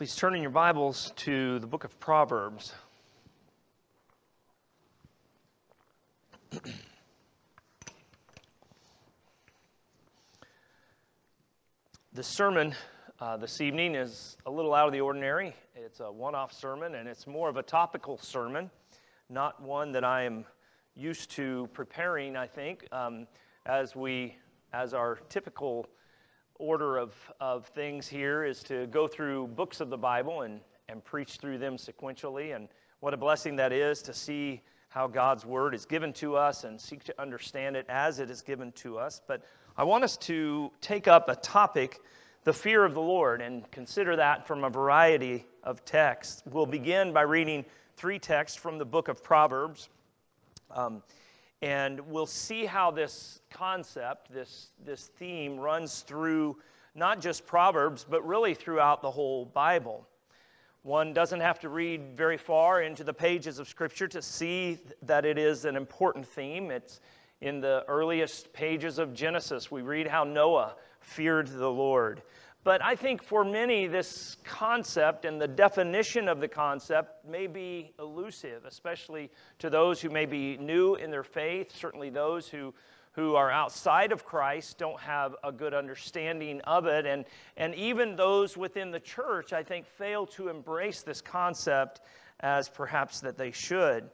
Please turn in your Bibles to the book of Proverbs. the sermon uh, this evening is a little out of the ordinary. It's a one off sermon, and it's more of a topical sermon, not one that I am used to preparing, I think, um, as, we, as our typical order of, of things here is to go through books of the Bible and, and preach through them sequentially. And what a blessing that is to see how God's word is given to us and seek to understand it as it is given to us. But I want us to take up a topic, the fear of the Lord, and consider that from a variety of texts. We'll begin by reading three texts from the book of Proverbs. Um, and we'll see how this concept, this, this theme, runs through not just Proverbs, but really throughout the whole Bible. One doesn't have to read very far into the pages of Scripture to see that it is an important theme. It's in the earliest pages of Genesis. We read how Noah feared the Lord. But I think for many, this concept and the definition of the concept may be elusive, especially to those who may be new in their faith, certainly those who, who are outside of Christ don't have a good understanding of it. And, and even those within the church, I think, fail to embrace this concept as perhaps that they should.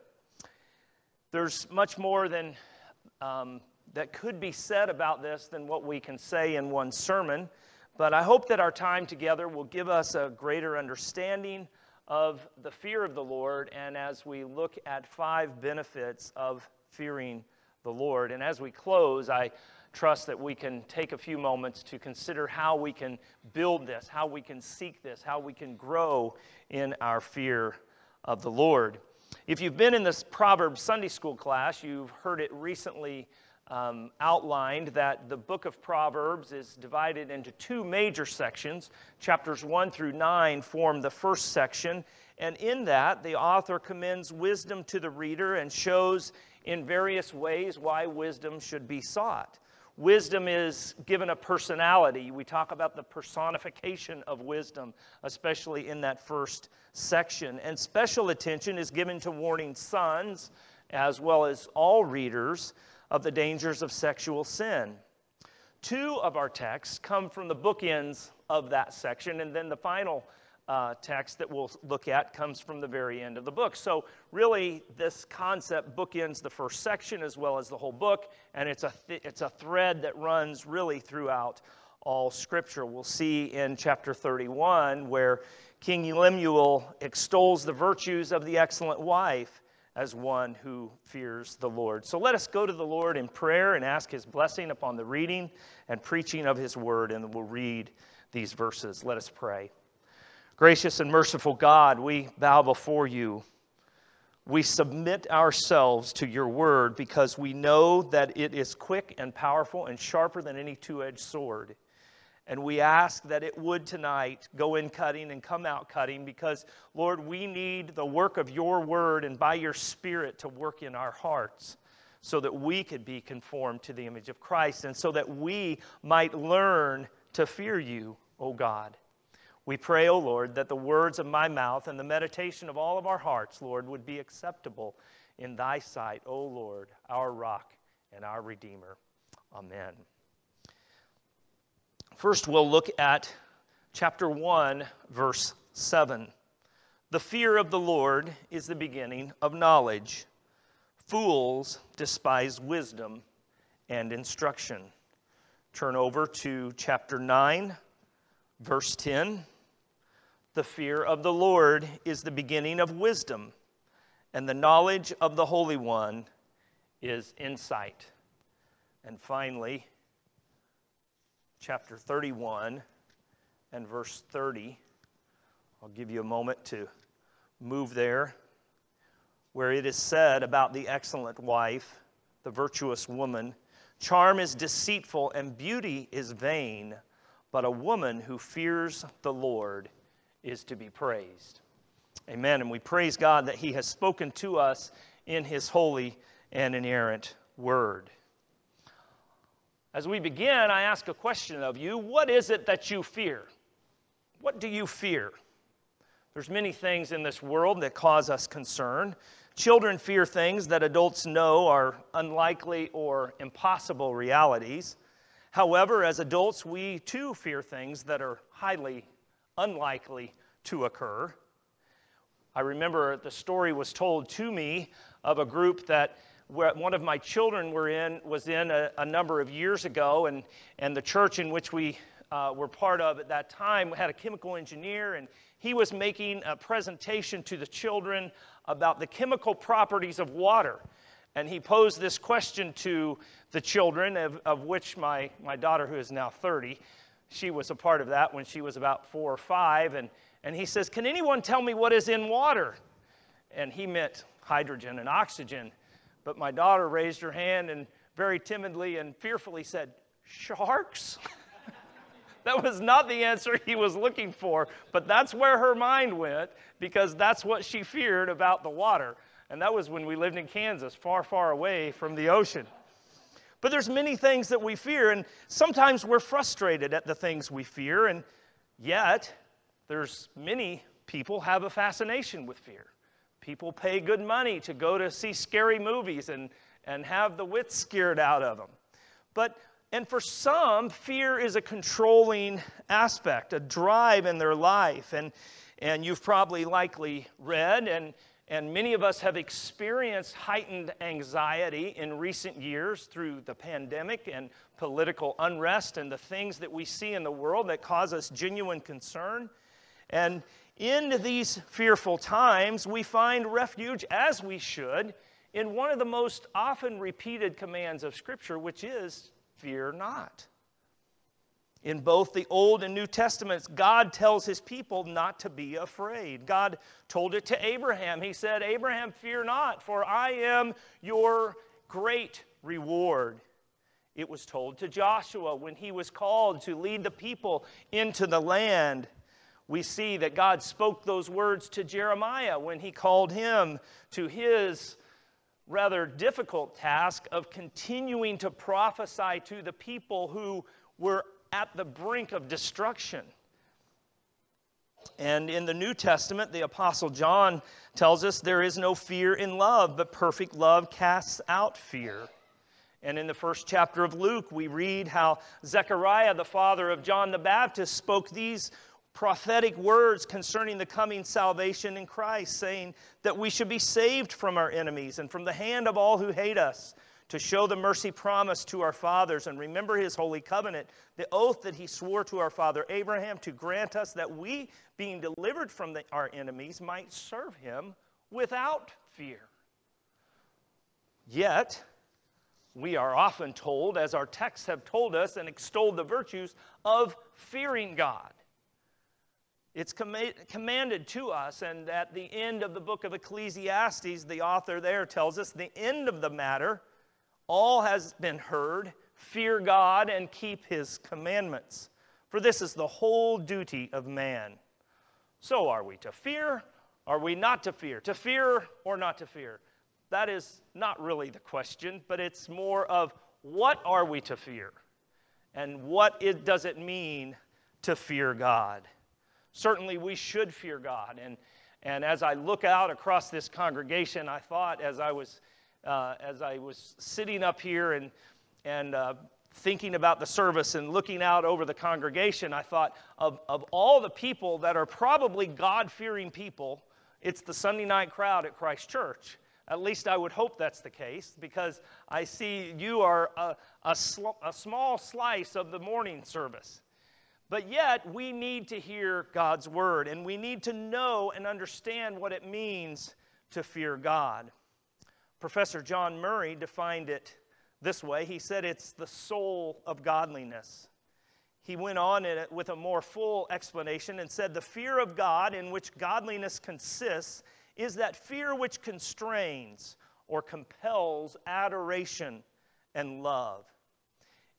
There's much more than um, that could be said about this than what we can say in one sermon. But I hope that our time together will give us a greater understanding of the fear of the Lord and as we look at five benefits of fearing the Lord. And as we close, I trust that we can take a few moments to consider how we can build this, how we can seek this, how we can grow in our fear of the Lord. If you've been in this Proverbs Sunday school class, you've heard it recently um, outlined that the book of Proverbs is divided into two major sections. Chapters 1 through 9 form the first section, and in that, the author commends wisdom to the reader and shows in various ways why wisdom should be sought. Wisdom is given a personality. We talk about the personification of wisdom, especially in that first section. And special attention is given to warning sons, as well as all readers, of the dangers of sexual sin. Two of our texts come from the bookends of that section, and then the final uh, text that we'll look at comes from the very end of the book. So, really, this concept bookends the first section as well as the whole book, and it's a, th- it's a thread that runs really throughout all Scripture. We'll see in chapter 31 where King Lemuel extols the virtues of the excellent wife as one who fears the Lord. So let us go to the Lord in prayer and ask his blessing upon the reading and preaching of his word, and we'll read these verses. Let us pray. Gracious and merciful God, we bow before you. We submit ourselves to your word because we know that it is quick and powerful and sharper than any two edged sword. And we ask that it would tonight go in cutting and come out cutting because, Lord, we need the work of your word and by your spirit to work in our hearts so that we could be conformed to the image of Christ and so that we might learn to fear you, O God. We pray, O Lord, that the words of my mouth and the meditation of all of our hearts, Lord, would be acceptable in thy sight, O Lord, our rock and our redeemer. Amen. First, we'll look at chapter 1, verse 7. The fear of the Lord is the beginning of knowledge. Fools despise wisdom and instruction. Turn over to chapter 9, verse 10. The fear of the Lord is the beginning of wisdom, and the knowledge of the Holy One is insight. And finally, chapter 31 and verse 30. I'll give you a moment to move there, where it is said about the excellent wife, the virtuous woman charm is deceitful and beauty is vain, but a woman who fears the Lord is to be praised. Amen. And we praise God that He has spoken to us in His holy and inerrant word. As we begin, I ask a question of you What is it that you fear? What do you fear? There's many things in this world that cause us concern. Children fear things that adults know are unlikely or impossible realities. However, as adults, we too fear things that are highly unlikely to occur. I remember the story was told to me of a group that one of my children were in was in a, a number of years ago, and, and the church in which we uh, were part of at that time had a chemical engineer, and he was making a presentation to the children about the chemical properties of water. And he posed this question to the children, of, of which my, my daughter, who is now 30, she was a part of that when she was about four or five. And, and he says, Can anyone tell me what is in water? And he meant hydrogen and oxygen. But my daughter raised her hand and very timidly and fearfully said, Sharks? that was not the answer he was looking for, but that's where her mind went because that's what she feared about the water. And that was when we lived in Kansas, far, far away from the ocean. But there's many things that we fear, and sometimes we're frustrated at the things we fear, and yet there's many people have a fascination with fear. People pay good money to go to see scary movies and, and have the wits scared out of them. But and for some, fear is a controlling aspect, a drive in their life. And, and you've probably likely read, and, and many of us have experienced heightened anxiety in recent years through the pandemic and political unrest and the things that we see in the world that cause us genuine concern. And in these fearful times, we find refuge, as we should, in one of the most often repeated commands of Scripture, which is fear not. In both the Old and New Testaments, God tells his people not to be afraid. God told it to Abraham. He said, Abraham, fear not, for I am your great reward. It was told to Joshua when he was called to lead the people into the land. We see that God spoke those words to Jeremiah when he called him to his rather difficult task of continuing to prophesy to the people who were at the brink of destruction. And in the New Testament, the Apostle John tells us there is no fear in love, but perfect love casts out fear. And in the first chapter of Luke, we read how Zechariah, the father of John the Baptist, spoke these prophetic words concerning the coming salvation in Christ, saying that we should be saved from our enemies and from the hand of all who hate us, to show the mercy promised to our fathers and remember his holy covenant, the oath that he swore to our father Abraham to grant us that we, being delivered from the, our enemies, might serve him without fear. Yet, we are often told, as our texts have told us and extolled the virtues of fearing God. It's commanded to us, and at the end of the book of Ecclesiastes, the author there tells us the end of the matter, all has been heard. Fear God and keep his commandments, for this is the whole duty of man. So, are we to fear? Are we not to fear? To fear or not to fear? That is not really the question, but it's more of what are we to fear? And what it, does it mean to fear God? Certainly, we should fear God. And, and as I look out across this congregation, I thought as I was, uh, as I was sitting up here and, and uh, thinking about the service and looking out over the congregation, I thought of, of all the people that are probably God fearing people, it's the Sunday night crowd at Christ Church. At least I would hope that's the case because I see you are a, a, sl- a small slice of the morning service. But yet, we need to hear God's word, and we need to know and understand what it means to fear God. Professor John Murray defined it this way he said it's the soul of godliness. He went on with a more full explanation and said the fear of God, in which godliness consists, is that fear which constrains or compels adoration and love.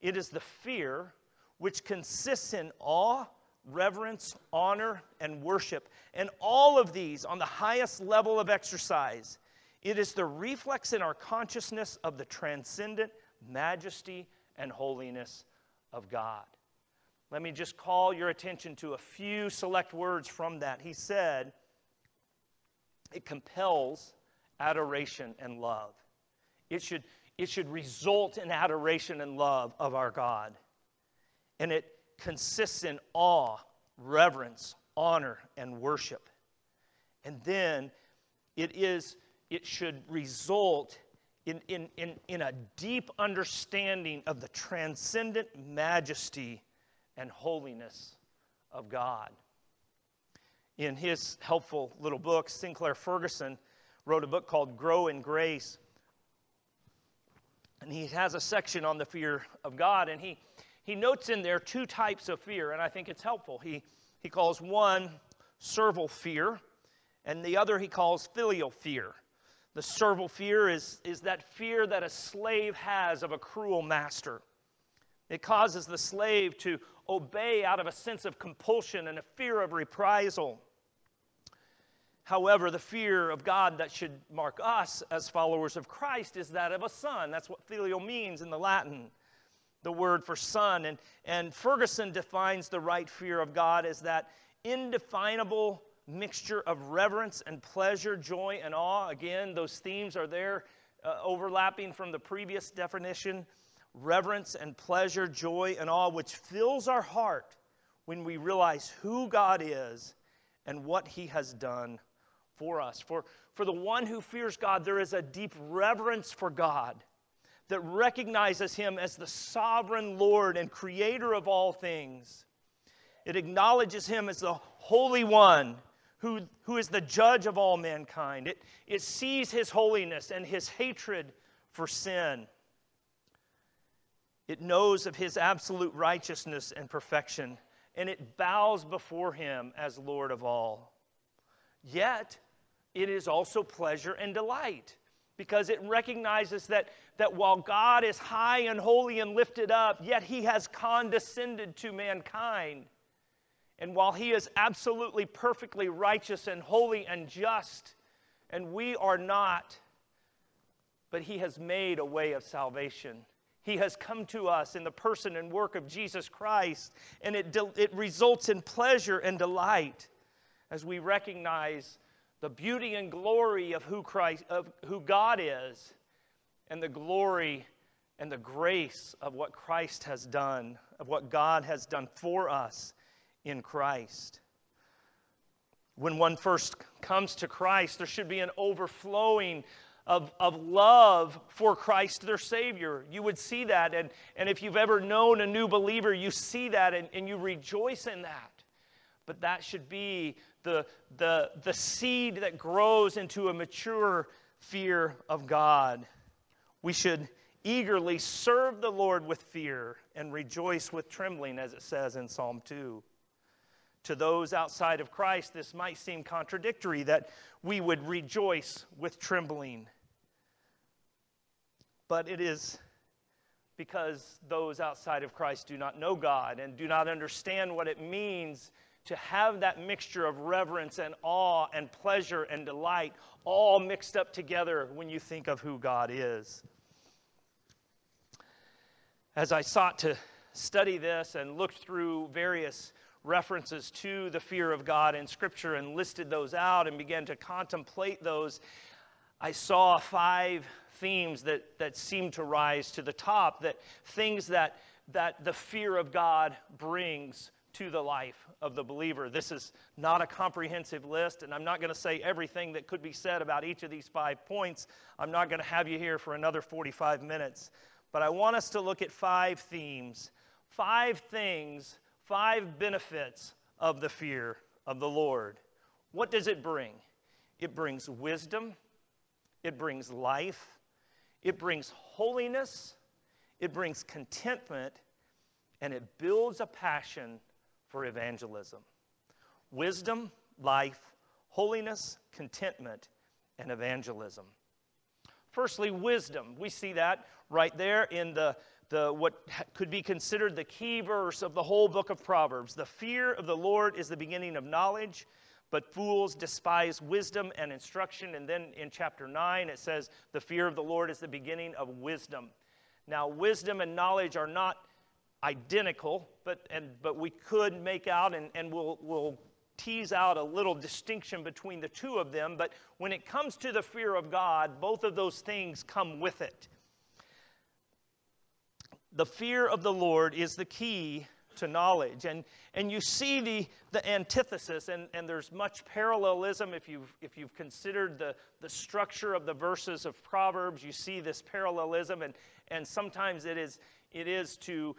It is the fear which consists in awe, reverence, honor, and worship. And all of these on the highest level of exercise. It is the reflex in our consciousness of the transcendent majesty and holiness of God. Let me just call your attention to a few select words from that. He said, it compels adoration and love. It should, it should result in adoration and love of our God. And it consists in awe, reverence, honor, and worship. And then it is, it should result in, in, in, in a deep understanding of the transcendent majesty and holiness of God. In his helpful little book, Sinclair Ferguson wrote a book called Grow in Grace. And he has a section on the fear of God, and he, he notes in there two types of fear, and I think it's helpful. He, he calls one servile fear, and the other he calls filial fear. The servile fear is, is that fear that a slave has of a cruel master. It causes the slave to obey out of a sense of compulsion and a fear of reprisal. However, the fear of God that should mark us as followers of Christ is that of a son. That's what filial means in the Latin, the word for son. And, and Ferguson defines the right fear of God as that indefinable mixture of reverence and pleasure, joy and awe. Again, those themes are there uh, overlapping from the previous definition reverence and pleasure, joy and awe, which fills our heart when we realize who God is and what He has done for us. For, for the one who fears God, there is a deep reverence for God that recognizes Him as the sovereign Lord and creator of all things. It acknowledges Him as the Holy One who, who is the judge of all mankind. It, it sees His holiness and His hatred for sin. It knows of his absolute righteousness and perfection, and it bows before him as Lord of all. Yet, it is also pleasure and delight because it recognizes that, that while God is high and holy and lifted up, yet he has condescended to mankind. And while he is absolutely perfectly righteous and holy and just, and we are not, but he has made a way of salvation he has come to us in the person and work of Jesus Christ, and it, de- it results in pleasure and delight as we recognize the beauty and glory of who Christ, of who God is, and the glory and the grace of what Christ has done, of what God has done for us in Christ. When one first comes to Christ, there should be an overflowing of, of love for Christ their Savior. You would see that. And, and if you've ever known a new believer, you see that and, and you rejoice in that. But that should be the, the, the seed that grows into a mature fear of God. We should eagerly serve the Lord with fear and rejoice with trembling, as it says in Psalm 2. To those outside of Christ, this might seem contradictory that we would rejoice with trembling but it is because those outside of Christ do not know God and do not understand what it means to have that mixture of reverence and awe and pleasure and delight all mixed up together when you think of who God is. As I sought to study this and looked through various references to the fear of God in Scripture and listed those out and began to contemplate those, I saw five themes that, that seem to rise to the top, that things that, that the fear of God brings to the life of the believer. This is not a comprehensive list, and I'm not going to say everything that could be said about each of these five points. I'm not going to have you here for another 45 minutes. But I want us to look at five themes, five things, five benefits of the fear of the Lord. What does it bring? It brings wisdom, it brings life, it brings holiness, it brings contentment, and it builds a passion for evangelism. Wisdom, life, holiness, contentment, and evangelism. Firstly, wisdom. We see that right there in the, the what could be considered the key verse of the whole book of Proverbs. The fear of the Lord is the beginning of knowledge, but fools despise wisdom and instruction. And then in chapter 9, it says, The fear of the Lord is the beginning of wisdom. Now, wisdom and knowledge are not identical, but, and, but we could make out, and, and we'll, we'll tease out a little distinction between the two of them, but when it comes to the fear of God, both of those things come with it. The fear of the Lord is the key to knowledge. And, and you see the, the antithesis, and, and there's much parallelism. If you've, if you've considered the, the structure of the verses of Proverbs, you see this parallelism, and, and sometimes it is, it is to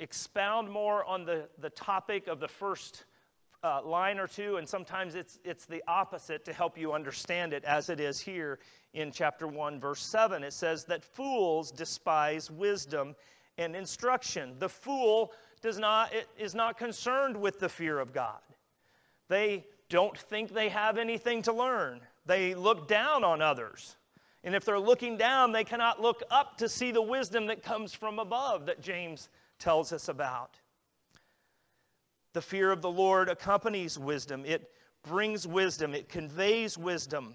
expound more on the, the topic of the first uh, line or two, and sometimes it's, it's the opposite to help you understand it, as it is here in chapter 1, verse 7. It says that fools despise wisdom and instruction. The fool does not, is not concerned with the fear of God. They don't think they have anything to learn. They look down on others. And if they're looking down, they cannot look up to see the wisdom that comes from above that James tells us about. The fear of the Lord accompanies wisdom, it brings wisdom, it conveys wisdom.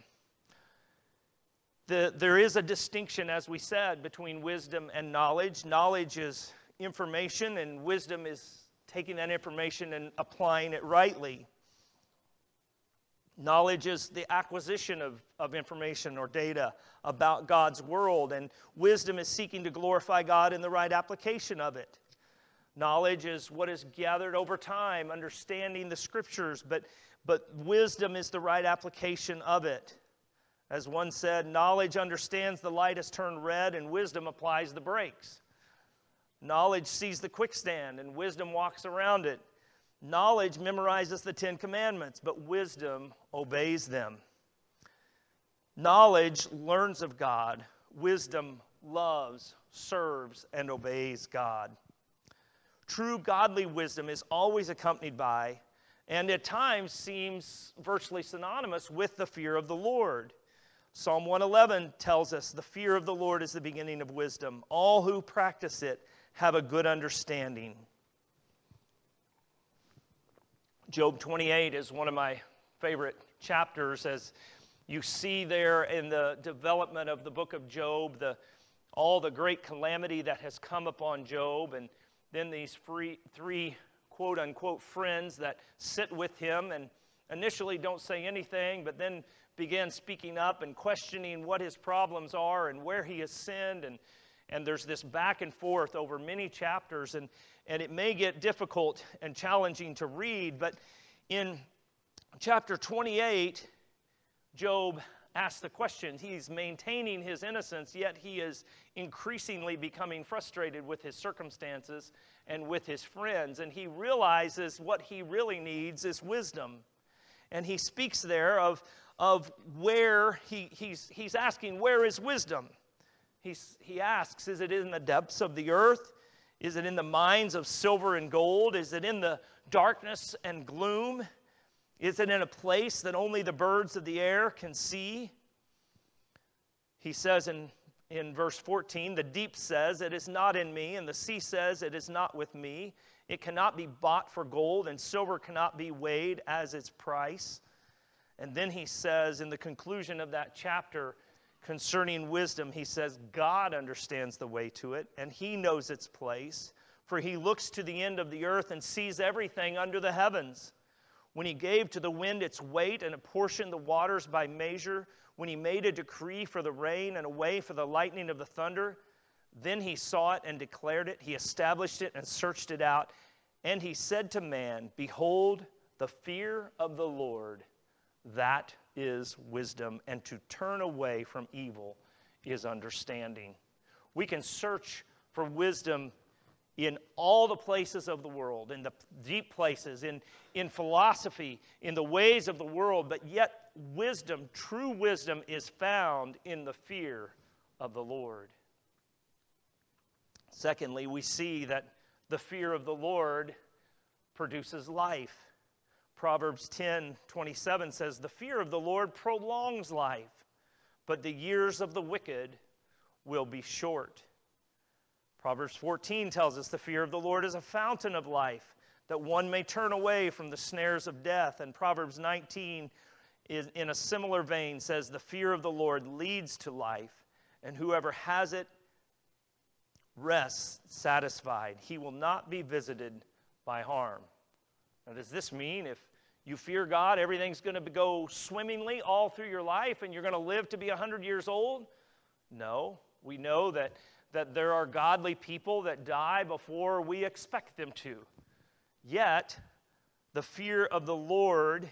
The, there is a distinction, as we said, between wisdom and knowledge. Knowledge is information, and wisdom is taking that information and applying it rightly. Knowledge is the acquisition of, of information or data about God's world, and wisdom is seeking to glorify God in the right application of it. Knowledge is what is gathered over time, understanding the scriptures, but, but wisdom is the right application of it. As one said, knowledge understands the light has turned red, and wisdom applies the brakes. Knowledge sees the quickstand, and wisdom walks around it. Knowledge memorizes the Ten Commandments, but wisdom obeys them. Knowledge learns of God, wisdom loves, serves, and obeys God. True godly wisdom is always accompanied by, and at times seems virtually synonymous with, the fear of the Lord. Psalm 111 tells us the fear of the Lord is the beginning of wisdom. All who practice it have a good understanding. Job 28 is one of my favorite chapters as you see there in the development of the book of Job, the, all the great calamity that has come upon Job, and then these free, three quote unquote friends that sit with him and initially don't say anything, but then begin speaking up and questioning what his problems are and where he has sinned. And, and there's this back and forth over many chapters, and, and it may get difficult and challenging to read, but in chapter 28, Job asks the question. He's maintaining his innocence, yet he is increasingly becoming frustrated with his circumstances and with his friends, and he realizes what he really needs is wisdom. And he speaks there of, of where he, he's, he's asking, Where is wisdom? He's, he asks, Is it in the depths of the earth? Is it in the mines of silver and gold? Is it in the darkness and gloom? Is it in a place that only the birds of the air can see? He says in, in verse 14, The deep says, It is not in me, and the sea says, It is not with me. It cannot be bought for gold, and silver cannot be weighed as its price. And then he says in the conclusion of that chapter concerning wisdom, he says, God understands the way to it, and he knows its place. For he looks to the end of the earth and sees everything under the heavens. When he gave to the wind its weight and apportioned the waters by measure, when he made a decree for the rain and a way for the lightning of the thunder, then he saw it and declared it. He established it and searched it out. And he said to man, Behold, the fear of the Lord that is wisdom, and to turn away from evil is understanding. We can search for wisdom in all the places of the world, in the deep places, in, in philosophy, in the ways of the world, but yet wisdom, true wisdom, is found in the fear of the Lord. Secondly, we see that the fear of the Lord produces life. Proverbs 10 27 says, The fear of the Lord prolongs life, but the years of the wicked will be short. Proverbs 14 tells us the fear of the Lord is a fountain of life, that one may turn away from the snares of death. And Proverbs 19, is, in a similar vein, says, The fear of the Lord leads to life, and whoever has it rests satisfied. He will not be visited by harm. Now, does this mean if you fear God, everything's going to go swimmingly all through your life and you're going to live to be 100 years old? No. We know that, that there are godly people that die before we expect them to. Yet, the fear of the Lord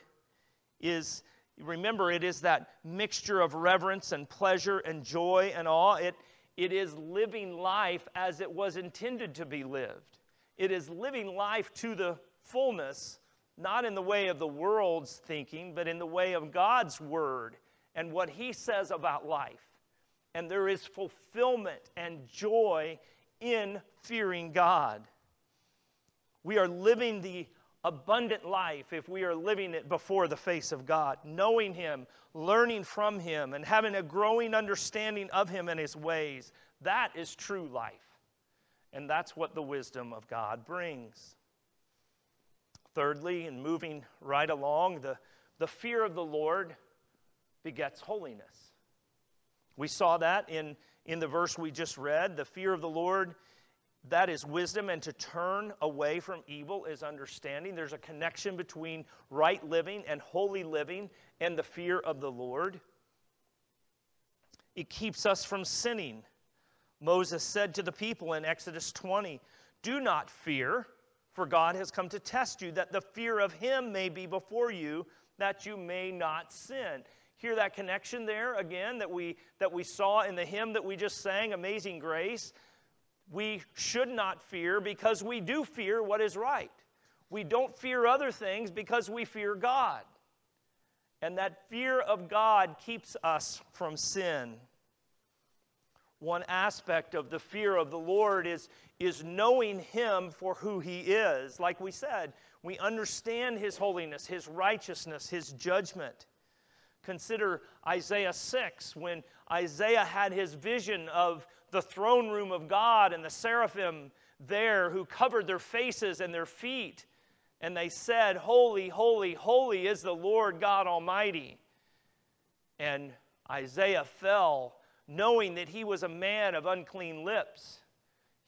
is, remember, it is that mixture of reverence and pleasure and joy and awe. It, it is living life as it was intended to be lived. It is living life to the fullness not in the way of the world's thinking, but in the way of God's word and what He says about life. And there is fulfillment and joy in fearing God. We are living the abundant life if we are living it before the face of God, knowing Him, learning from Him, and having a growing understanding of Him and His ways. That is true life. And that's what the wisdom of God brings. Thirdly, and moving right along, the, the fear of the Lord begets holiness. We saw that in, in the verse we just read. The fear of the Lord, that is wisdom, and to turn away from evil is understanding. There's a connection between right living and holy living and the fear of the Lord. It keeps us from sinning. Moses said to the people in Exodus 20, Do not fear for God has come to test you, that the fear of him may be before you, that you may not sin. Hear that connection there again that we, that we saw in the hymn that we just sang, Amazing Grace? We should not fear because we do fear what is right. We don't fear other things because we fear God. And that fear of God keeps us from sin. One aspect of the fear of the Lord is, is knowing Him for who He is. Like we said, we understand His holiness, His righteousness, His judgment. Consider Isaiah 6 when Isaiah had his vision of the throne room of God and the seraphim there who covered their faces and their feet. And they said, Holy, holy, holy is the Lord God Almighty. And Isaiah fell knowing that he was a man of unclean lips,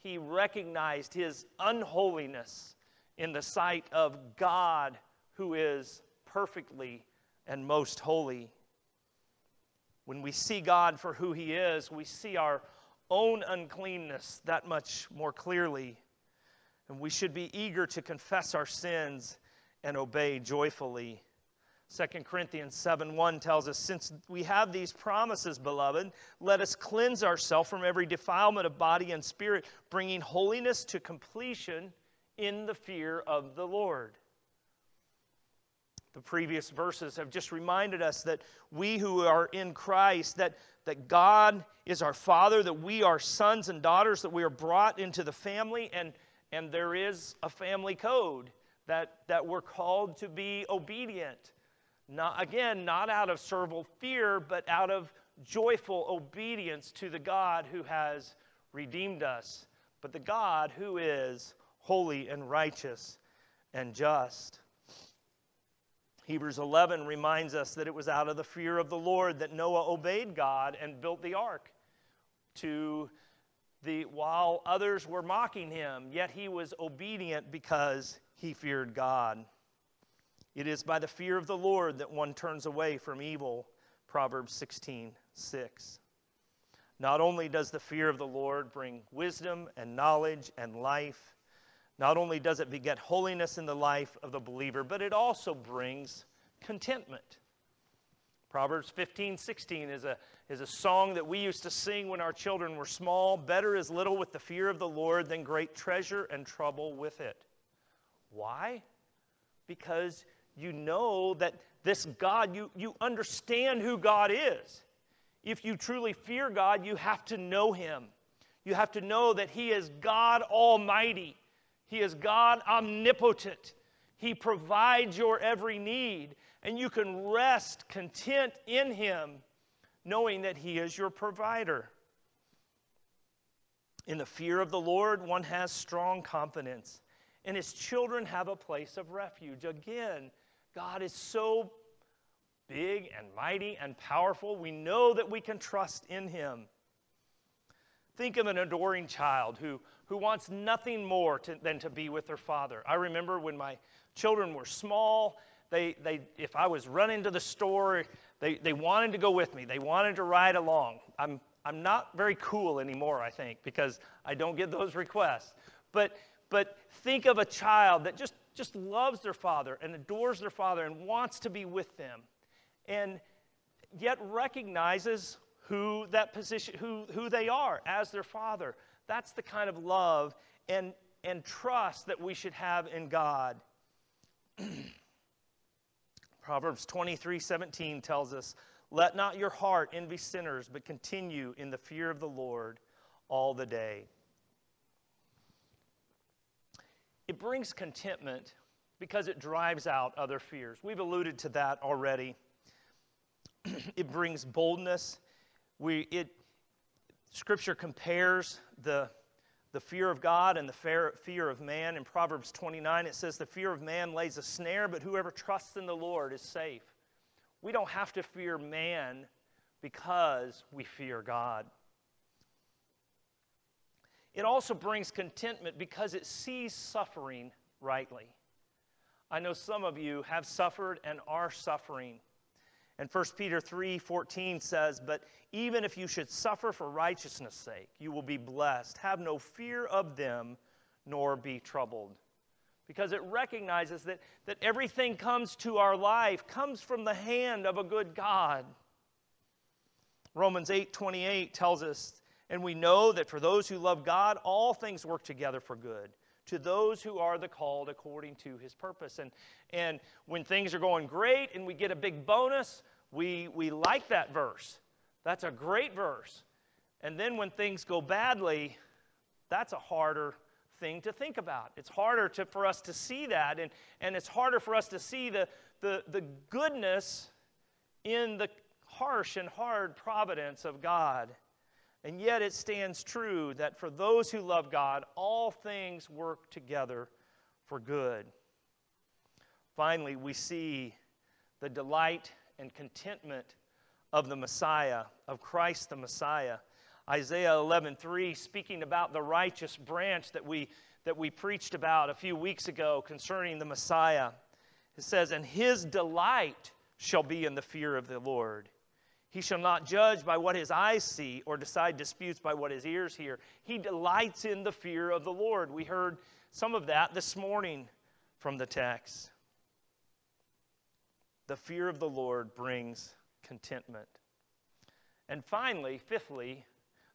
he recognized his unholiness in the sight of God, who is perfectly and most holy. When we see God for who he is, we see our own uncleanness that much more clearly. And we should be eager to confess our sins and obey joyfully. 2 Corinthians 7 1 tells us, Since we have these promises, beloved, let us cleanse ourselves from every defilement of body and spirit, bringing holiness to completion in the fear of the Lord. The previous verses have just reminded us that we who are in Christ, that, that God is our Father, that we are sons and daughters, that we are brought into the family, and, and there is a family code that, that we're called to be obedient not, again, not out of servile fear, but out of joyful obedience to the God who has redeemed us, but the God who is holy and righteous and just. Hebrews 11 reminds us that it was out of the fear of the Lord that Noah obeyed God and built the ark to the while others were mocking him yet he was obedient because he feared God. It is by the fear of the Lord that one turns away from evil. Proverbs 16, 6. Not only does the fear of the Lord bring wisdom and knowledge and life, not only does it beget holiness in the life of the believer, but it also brings contentment. Proverbs 15, 16 is a, is a song that we used to sing when our children were small. Better is little with the fear of the Lord than great treasure and trouble with it. Why? Because you know that this God, you, you understand who God is. If you truly fear God, you have to know Him. You have to know that He is God Almighty, He is God omnipotent. He provides your every need, and you can rest content in Him, knowing that He is your provider. In the fear of the Lord, one has strong confidence, and his children have a place of refuge. Again, God is so big and mighty and powerful. We know that we can trust in Him. Think of an adoring child who, who wants nothing more to, than to be with their father. I remember when my children were small, They, they, if I was running to the store, they, they wanted to go with me. They wanted to ride along. I'm, I'm not very cool anymore, I think, because I don't get those requests. But, but think of a child that just, just loves their father and adores their father and wants to be with them, and yet recognizes who that position, who, who they are as their father. That's the kind of love and, and trust that we should have in God. Proverbs 23 17 tells us, Let not your heart envy sinners, but continue in the fear of the Lord all the day. It brings contentment because it drives out other fears. We've alluded to that already. it brings boldness. We, it, scripture compares the the fear of God and the fear of man. In Proverbs 29, it says, The fear of man lays a snare, but whoever trusts in the Lord is safe. We don't have to fear man because we fear God. It also brings contentment because it sees suffering rightly. I know some of you have suffered and are suffering. And 1 Peter 3 14 says, But even if you should suffer for righteousness' sake, you will be blessed. Have no fear of them, nor be troubled. Because it recognizes that, that everything comes to our life comes from the hand of a good God. Romans 8 28 tells us, and we know that for those who love God, all things work together for good to those who are the called according to his purpose. And, and when things are going great and we get a big bonus, we, we like that verse. That's a great verse. And then when things go badly, that's a harder thing to think about. It's harder to, for us to see that, and, and it's harder for us to see the, the, the goodness in the harsh and hard providence of God. And yet it stands true that for those who love God, all things work together for good. Finally, we see the delight and contentment of the Messiah, of Christ the Messiah. Isaiah 11:3 speaking about the righteous branch that we that we preached about a few weeks ago concerning the Messiah. It says, "And his delight shall be in the fear of the Lord." He shall not judge by what his eyes see or decide disputes by what his ears hear. He delights in the fear of the Lord. We heard some of that this morning from the text. The fear of the Lord brings contentment. And finally, fifthly,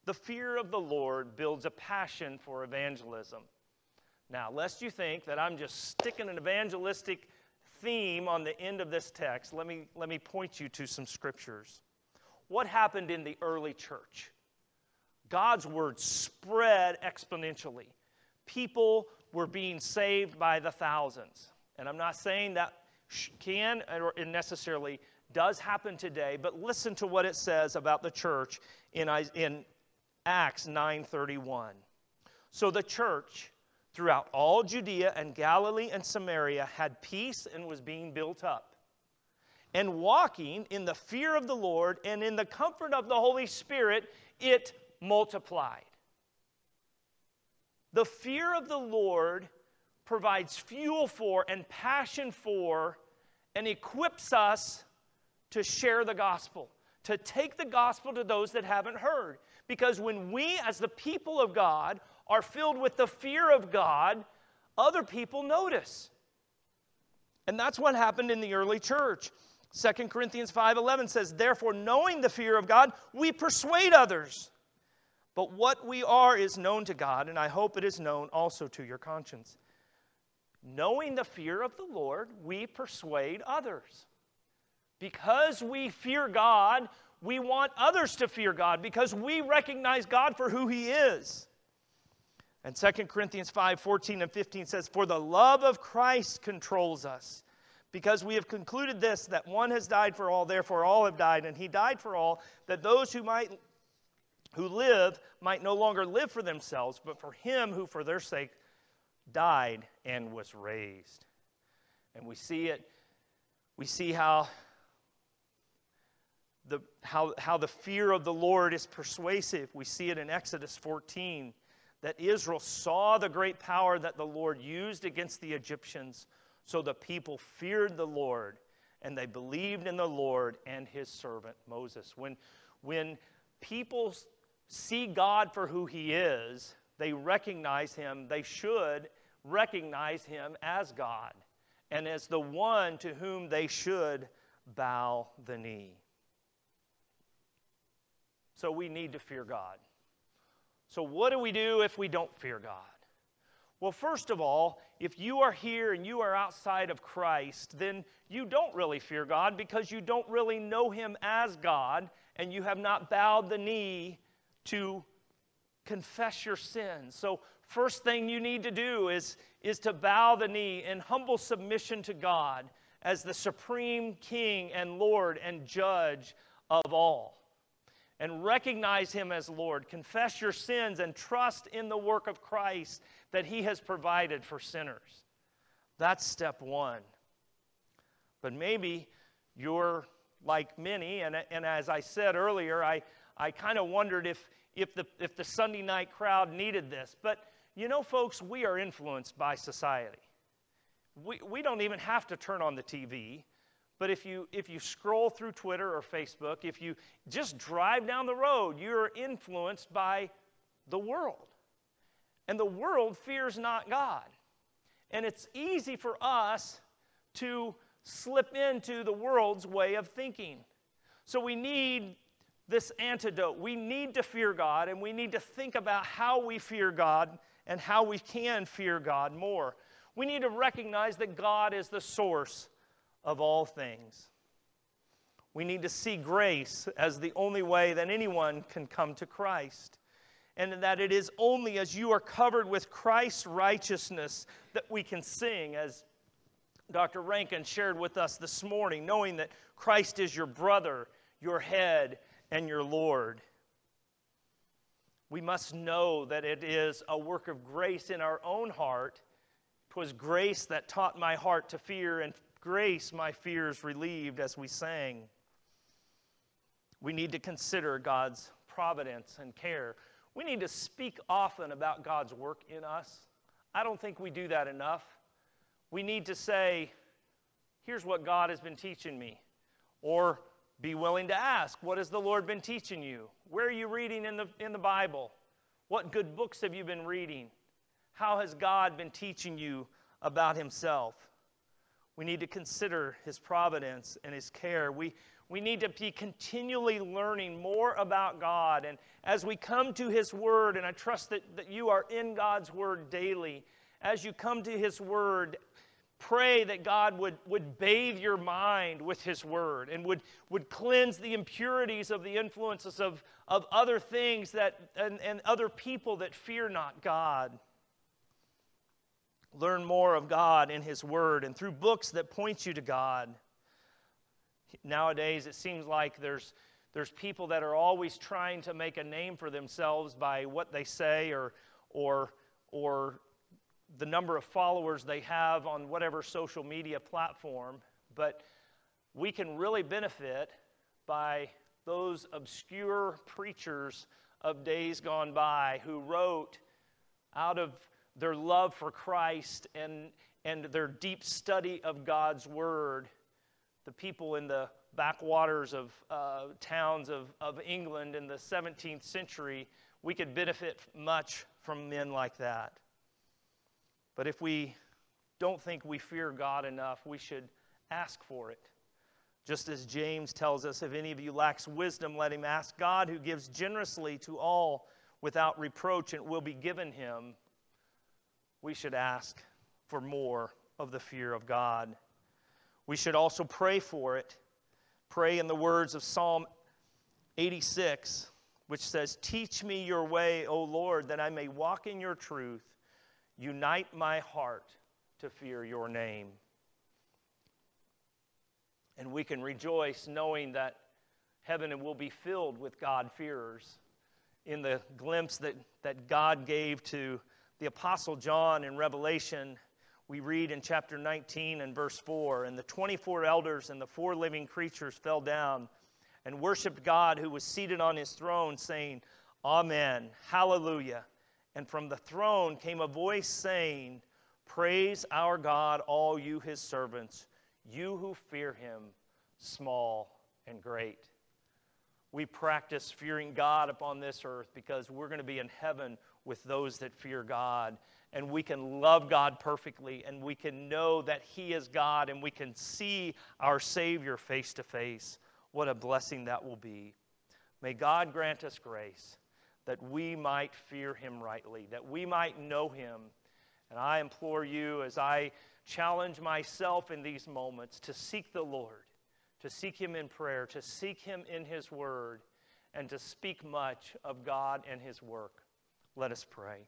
the fear of the Lord builds a passion for evangelism. Now, lest you think that I'm just sticking an evangelistic theme on the end of this text, let me, let me point you to some scriptures what happened in the early church? God's word spread exponentially. People were being saved by the thousands. And I'm not saying that can or necessarily does happen today, but listen to what it says about the church in, in Acts 9:31. So the church throughout all Judea and Galilee and Samaria had peace and was being built up and walking in the fear of the Lord and in the comfort of the Holy Spirit, it multiplied. The fear of the Lord provides fuel for and passion for and equips us to share the gospel, to take the gospel to those that haven't heard. Because when we, as the people of God, are filled with the fear of God, other people notice. And that's what happened in the early church. 2 Corinthians 5:11 says, "Therefore, knowing the fear of God, we persuade others. But what we are is known to God, and I hope it is known also to your conscience." Knowing the fear of the Lord, we persuade others. Because we fear God, we want others to fear God because we recognize God for who He is. And 2 Corinthians 5 14 and 15 says, For the love of Christ controls us because we have concluded this that one has died for all therefore all have died and he died for all that those who might who live might no longer live for themselves but for him who for their sake died and was raised and we see it we see how the, how, how the fear of the Lord is persuasive. We see it in Exodus 14 that Israel saw the great power that the Lord used against the Egyptians So the people feared the Lord and they believed in the Lord and his servant Moses. When, when people see God for who he is, they recognize him, they should recognize him as God and as the one to whom they should bow the knee. So we need to fear God. So, what do we do if we don't fear God? Well, first of all, if you are here and you are outside of Christ, then you don't really fear God because you don't really know Him as God and you have not bowed the knee to confess your sins. So, first thing you need to do is, is to bow the knee in humble submission to God as the supreme King and Lord and Judge of all. And recognize Him as Lord. Confess your sins and trust in the work of Christ that He has provided for sinners. That's step one. But maybe you're like many, and, and as I said earlier, I, I kind of wondered if, if, the, if the Sunday night crowd needed this. But you know, folks, we are influenced by society. We, we don't even have to turn on the TV. But if you, if you scroll through Twitter or Facebook, if you just drive down the road, you're influenced by the world. And the world fears not God. And it's easy for us to slip into the world's way of thinking. So we need this antidote. We need to fear God, and we need to think about how we fear God and how we can fear God more. We need to recognize that God is the source of all things. We need to see grace as the only way that anyone can come to Christ and that it is only as you are covered with Christ's righteousness that we can sing, as Dr. Rankin shared with us this morning, knowing that Christ is your brother, your head, and your Lord. We must know that it is a work of grace in our own heart. It was grace that taught my heart to fear, and grace my fears relieved as we sang. We need to consider God's providence and care. We need to speak often about God's work in us. I don't think we do that enough. We need to say, here's what God has been teaching me. Or be willing to ask, what has the Lord been teaching you? Where are you reading in the, in the Bible? What good books have you been reading? How has God been teaching you about Himself? We need to consider His providence and His care. We, we need to be continually learning more about God. And as we come to His Word, and I trust that, that you are in God's Word daily, as you come to His Word, pray that God would, would bathe your mind with His Word and would, would cleanse the impurities of the influences of, of other things that, and, and other people that fear not God. Learn more of God in His Word and through books that point you to God. Nowadays, it seems like there's, there's people that are always trying to make a name for themselves by what they say or, or, or the number of followers they have on whatever social media platform. But we can really benefit by those obscure preachers of days gone by who wrote out of their love for Christ and, and their deep study of God's Word the people in the backwaters of uh, towns of, of England in the 17th century, we could benefit much from men like that. But if we don't think we fear God enough, we should ask for it. Just as James tells us, if any of you lacks wisdom, let him ask God, who gives generously to all without reproach, and it will be given him. We should ask for more of the fear of God. We should also pray for it. Pray in the words of Psalm 86, which says, Teach me your way, O Lord, that I may walk in your truth. Unite my heart to fear your name. And we can rejoice knowing that heaven will be filled with God-fearers. In the glimpse that, that God gave to the Apostle John in Revelation, we read in chapter 19 and verse 4 And the 24 elders and the four living creatures fell down and worshiped God who was seated on his throne, saying, Amen, Hallelujah. And from the throne came a voice saying, Praise our God, all you his servants, you who fear him, small and great. We practice fearing God upon this earth because we're going to be in heaven with those that fear God. And we can love God perfectly, and we can know that He is God, and we can see our Savior face to face. What a blessing that will be. May God grant us grace that we might fear Him rightly, that we might know Him. And I implore you, as I challenge myself in these moments, to seek the Lord to seek Him in prayer, to seek Him in His Word, and to speak much of God and His work. Let us pray.